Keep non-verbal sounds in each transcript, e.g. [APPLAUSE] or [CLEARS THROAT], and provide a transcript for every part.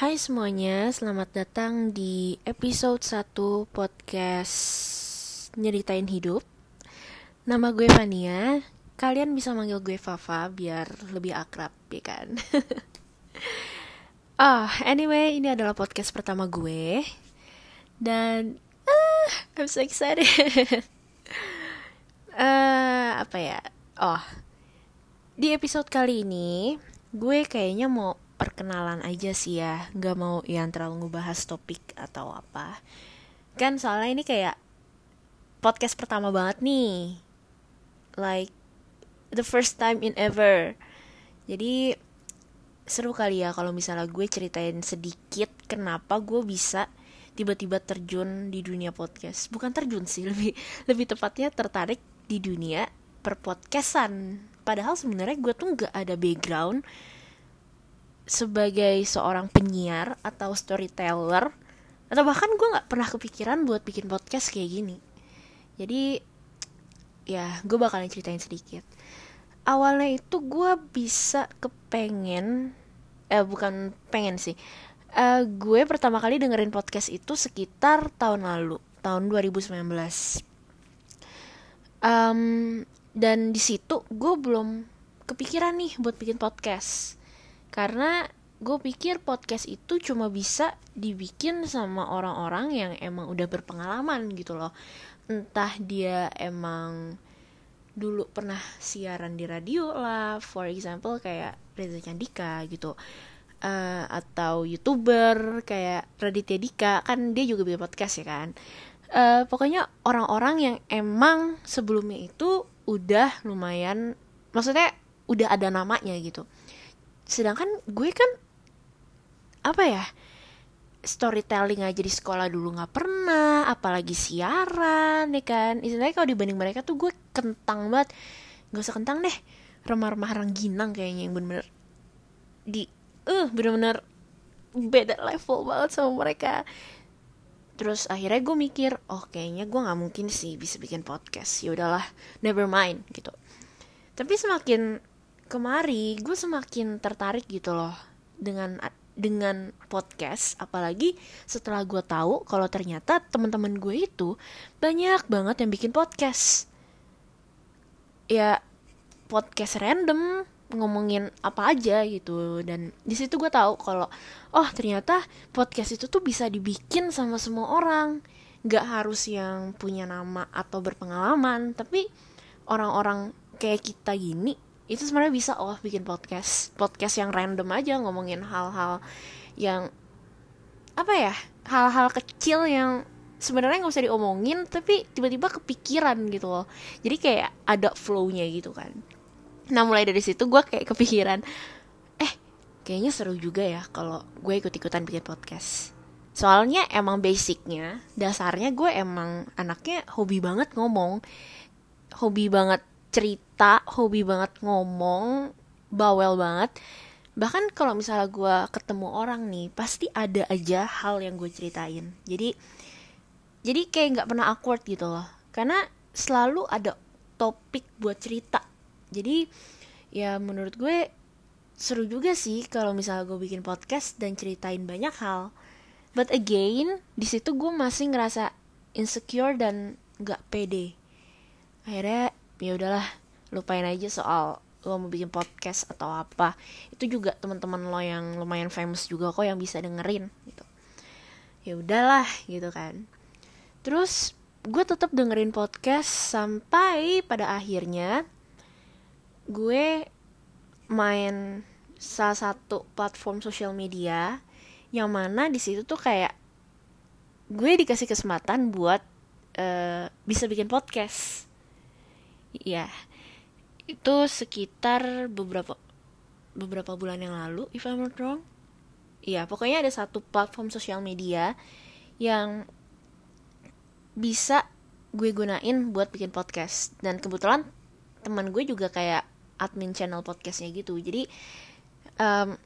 Hai semuanya, selamat datang di episode 1 podcast Nyeritain Hidup. Nama gue Fania, kalian bisa manggil gue Fafa biar lebih akrab, ya kan? oh, [LAUGHS] anyway, ini adalah podcast pertama gue. Dan, ah, I'm so excited. Uh, [LAUGHS] Apa ya, oh Di episode kali ini, gue kayaknya mau perkenalan aja sih ya. Nggak mau yang terlalu ngebahas topik atau apa. Kan soalnya ini kayak podcast pertama banget nih. Like the first time in ever. Jadi seru kali ya kalau misalnya gue ceritain sedikit kenapa gue bisa tiba-tiba terjun di dunia podcast. Bukan terjun sih [LAUGHS] lebih lebih tepatnya tertarik di dunia perpodcastan. Padahal sebenarnya gue tuh nggak ada background sebagai seorang penyiar atau storyteller atau bahkan gue nggak pernah kepikiran buat bikin podcast kayak gini. Jadi ya gue bakalan ceritain sedikit. Awalnya itu gue bisa kepengen eh bukan pengen sih. Uh, gue pertama kali dengerin podcast itu sekitar tahun lalu tahun 2019 um, dan di situ gue belum kepikiran nih buat bikin podcast karena gue pikir podcast itu cuma bisa dibikin sama orang-orang yang emang udah berpengalaman gitu loh. Entah dia emang dulu pernah siaran di radio lah for example kayak Reza Candika gitu. Uh, atau youtuber kayak Raditya Dika kan dia juga bikin podcast ya kan. Uh, pokoknya orang-orang yang emang sebelumnya itu udah lumayan maksudnya udah ada namanya gitu sedangkan gue kan apa ya storytelling aja di sekolah dulu nggak pernah apalagi siaran nih ya kan. Istilahnya kalau dibanding mereka tuh gue kentang banget. Nggak usah kentang deh remah-remah rangginang kayaknya yang bener-bener di uh bener-bener beda level banget sama mereka. Terus akhirnya gue mikir oh kayaknya gue nggak mungkin sih bisa bikin podcast. Ya udahlah never mind gitu. Tapi semakin kemari gue semakin tertarik gitu loh dengan dengan podcast. Apalagi setelah gue tahu kalau ternyata teman-teman gue itu banyak banget yang bikin podcast. Ya podcast random ngomongin apa aja gitu. Dan di situ gue tahu kalau oh ternyata podcast itu tuh bisa dibikin sama semua orang. Nggak harus yang punya nama atau berpengalaman tapi orang-orang kayak kita gini itu sebenarnya bisa oh bikin podcast. Podcast yang random aja ngomongin hal-hal yang apa ya hal-hal kecil yang sebenarnya nggak usah diomongin tapi tiba-tiba kepikiran gitu loh. Jadi kayak ada flownya gitu kan. Nah mulai dari situ gue kayak kepikiran eh kayaknya seru juga ya kalau gue ikut-ikutan bikin podcast. Soalnya emang basicnya dasarnya gue emang anaknya hobi banget ngomong hobi banget cerita hobi banget ngomong bawel banget. Bahkan kalau misalnya gue ketemu orang nih pasti ada aja hal yang gue ceritain. Jadi jadi kayak nggak pernah awkward gitu loh. Karena selalu ada topik buat cerita. Jadi ya menurut gue seru juga sih kalau misalnya gue bikin podcast dan ceritain banyak hal. But again di situ gue masih ngerasa insecure dan nggak pede. Akhirnya ya udahlah lupain aja soal lo mau bikin podcast atau apa. Itu juga teman-teman lo yang lumayan famous juga kok yang bisa dengerin gitu. Ya udahlah gitu kan. Terus gue tetap dengerin podcast sampai pada akhirnya gue main salah satu platform sosial media yang mana di situ tuh kayak gue dikasih kesempatan buat uh, bisa bikin podcast. Ya itu sekitar beberapa beberapa bulan yang lalu if I'm not wrong. Ya pokoknya ada satu platform sosial media yang bisa gue gunain buat bikin podcast. Dan kebetulan teman gue juga kayak admin channel podcastnya gitu. Jadi um,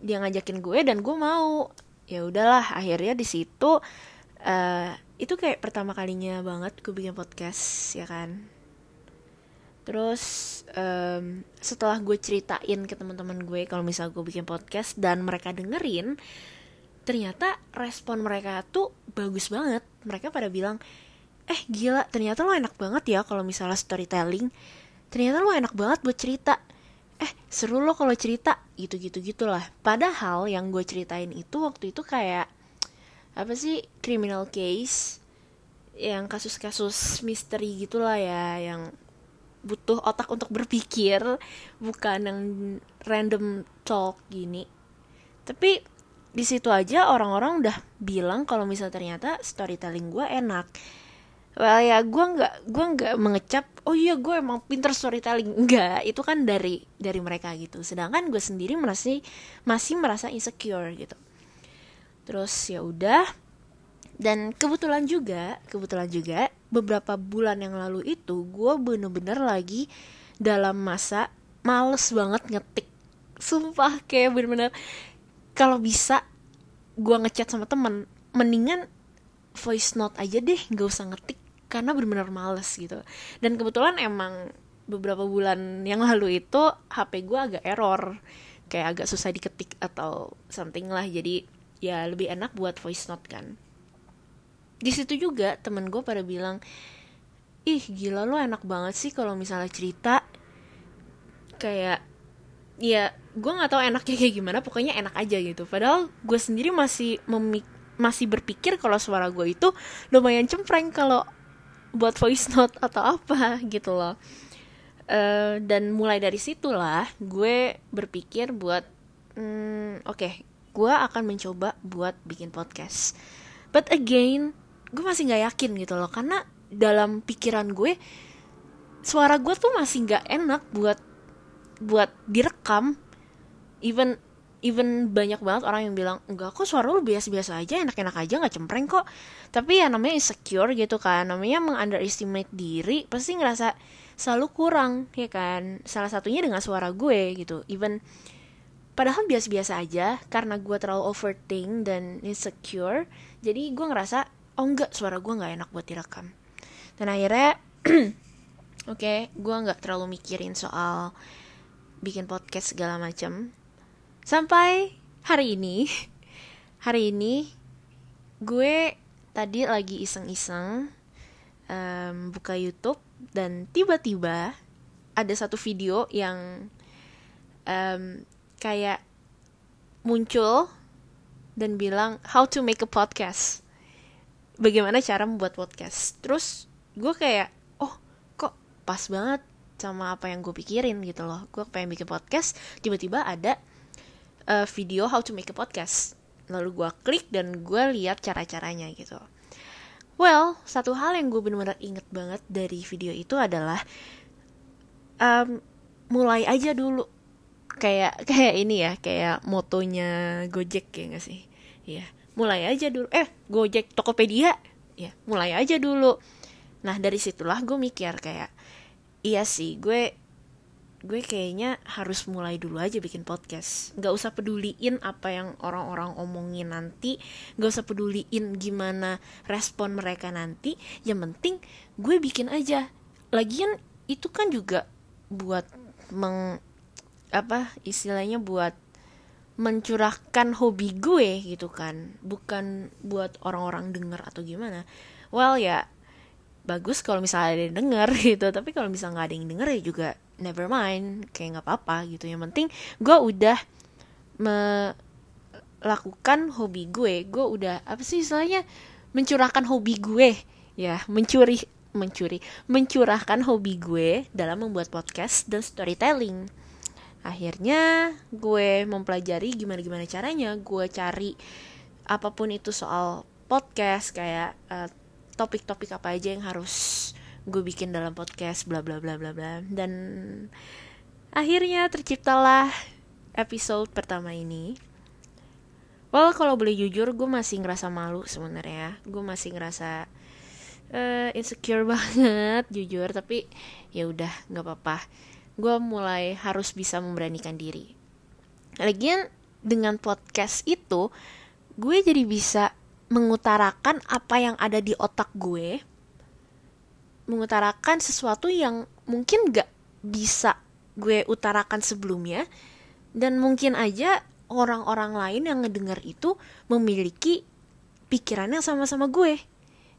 dia ngajakin gue dan gue mau. Ya udahlah akhirnya di situ uh, itu kayak pertama kalinya banget gue bikin podcast ya kan Terus um, setelah gue ceritain ke teman-teman gue kalau misal gue bikin podcast dan mereka dengerin, ternyata respon mereka tuh bagus banget. Mereka pada bilang eh gila ternyata lo enak banget ya kalau misalnya storytelling. Ternyata lo enak banget buat cerita. Eh seru lo kalau cerita. Gitu gitu gitulah. Padahal yang gue ceritain itu waktu itu kayak apa sih criminal case yang kasus-kasus misteri gitulah ya yang butuh otak untuk berpikir bukan yang random talk gini. Tapi di situ aja orang-orang udah bilang kalau misal ternyata storytelling gue enak. Well ya gue nggak gue nggak mengecap oh iya gue emang pinter storytelling. Enggak itu kan dari dari mereka gitu. Sedangkan gue sendiri masih masih merasa insecure gitu. Terus ya udah dan kebetulan juga kebetulan juga beberapa bulan yang lalu itu gue bener-bener lagi dalam masa males banget ngetik. Sumpah kayak bener-bener kalau bisa gue ngechat sama temen mendingan voice note aja deh gak usah ngetik karena benar-benar males gitu. Dan kebetulan emang beberapa bulan yang lalu itu HP gue agak error kayak agak susah diketik atau something lah. Jadi ya lebih enak buat voice note kan di situ juga temen gue pada bilang ih gila lo enak banget sih kalau misalnya cerita. Kayak ya gue nggak tahu enaknya kayak gimana pokoknya enak aja gitu. Padahal gue sendiri masih memik masih berpikir kalau suara gue itu lumayan cempreng kalau buat voice note atau apa gitu loh. Uh, dan mulai dari situlah gue berpikir buat hmm, oke okay, gue akan mencoba buat bikin podcast. But again gue masih nggak yakin gitu loh. Karena dalam pikiran gue suara gue tuh masih nggak enak buat buat direkam. Even even banyak banget orang yang bilang enggak kok suara lu biasa-biasa aja enak-enak aja nggak cempreng kok. Tapi ya namanya insecure gitu kan. Namanya mengunderestimate diri pasti ngerasa selalu kurang ya kan. Salah satunya dengan suara gue gitu. Even padahal biasa-biasa aja karena gue terlalu overthink dan insecure jadi gue ngerasa oh enggak suara gue nggak enak buat direkam. Dan akhirnya [CLEARS THROAT] oke okay, gue nggak terlalu mikirin soal bikin podcast segala macam sampai hari ini [LAUGHS] hari ini gue tadi lagi iseng-iseng um, buka YouTube dan tiba-tiba ada satu video yang um, kayak muncul dan bilang how to make a podcast bagaimana cara membuat podcast. Terus gue kayak oh kok pas banget sama apa yang gue pikirin gitu loh. Gue pengen bikin podcast tiba-tiba ada uh, video how to make a podcast. Lalu gue klik dan gue lihat cara-caranya gitu. Well satu hal yang gue benar-benar inget banget dari video itu adalah um, mulai aja dulu. Kayak [LAUGHS] kayak ini ya kayak motonya Gojek ya gak sih? Ya mulai aja dulu. Eh Gojek Tokopedia. Ya mulai aja dulu. Nah dari situlah gue mikir kayak iya sih gue gue kayaknya harus mulai dulu aja bikin podcast. Nggak usah peduliin apa yang orang-orang omongin nanti. Nggak usah peduliin gimana respon mereka nanti. Yang penting gue bikin aja. Lagian itu kan juga buat meng apa istilahnya buat mencurahkan hobi gue gitu kan. Bukan buat orang-orang denger atau gimana. Well ya bagus kalau misalnya ada yang denger [LAUGHS] gitu. Tapi kalau misalnya nggak ada yang denger ya juga never mind. Kayak nggak apa-apa gitu. Yang penting gue udah melakukan hobi gue. Gue udah apa sih istilahnya? Mencurahkan hobi gue. Ya mencuri mencuri mencurahkan hobi gue dalam membuat podcast dan storytelling akhirnya gue mempelajari gimana gimana caranya gue cari apa pun itu soal podcast kayak uh, topik-topik apa aja yang harus gue bikin dalam podcast bla bla bla bla bla. Dan akhirnya terciptalah episode pertama ini. Well kalau boleh jujur gue masih ngerasa malu sebenarnya. Gue masih ngerasa uh, insecure [LAUGHS] banget jujur. Tapi ya udah nggak apa-apa gue mulai harus bisa memberanikan diri. Lagian dengan podcast itu gue jadi bisa mengutarakan apa yang ada di otak gue mengutarakan sesuatu yang mungkin gak bisa gue utarakan sebelumnya dan mungkin aja orang-orang lain yang ngedenger itu memiliki pikirannya sama-sama gue.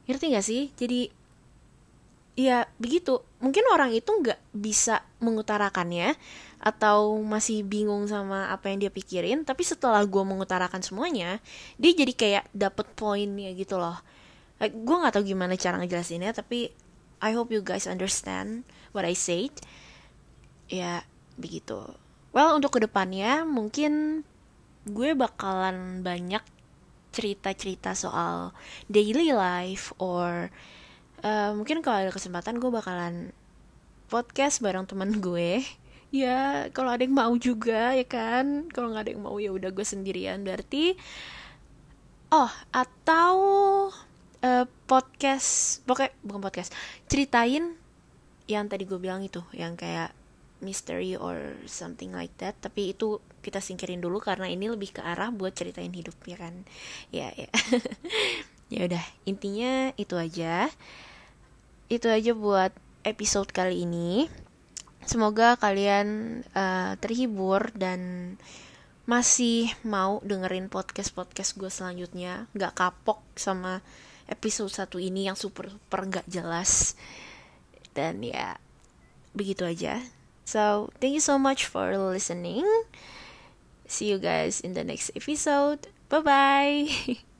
Ngerti gak sih? Jadi ya begitu. Mungkin orang itu nggak bisa mengutarakannya atau masih bingung sama apa yang dia pikirin tapi setelah gue mengutarakan semuanya dia jadi kayak dapet poinnya gitu loh. Like, gue nggak tahu gimana cara ngejelasinnya tapi I hope you guys understand what I said. Ya begitu. Well untuk ke depannya mungkin gue bakalan banyak cerita-cerita soal daily life or uh, mungkin kalau ada kesempatan gue bakalan podcast bareng teman gue. [LAUGHS] Ya kalau ada yang mau juga ya kan? Kalau nggak ada yang mau ya udah gue sendirian. Berarti oh atau uh, podcast pokoknya bukan podcast. Ceritain yang tadi gue bilang itu yang kayak mystery or something like that. Tapi itu kita singkirin dulu karena ini lebih ke arah buat ceritain hidup ya kan? Ya ya. [LAUGHS] Ya udah intinya itu aja itu aja buat episode kali ini. Semoga kalian uh, terhibur dan masih mau dengerin podcast-podcast gue selanjutnya. Gak kapok sama episode satu ini yang super super gak jelas. Dan ya, begitu aja. So, thank you so much for listening. See you guys in the next episode. Bye-bye. [LAUGHS]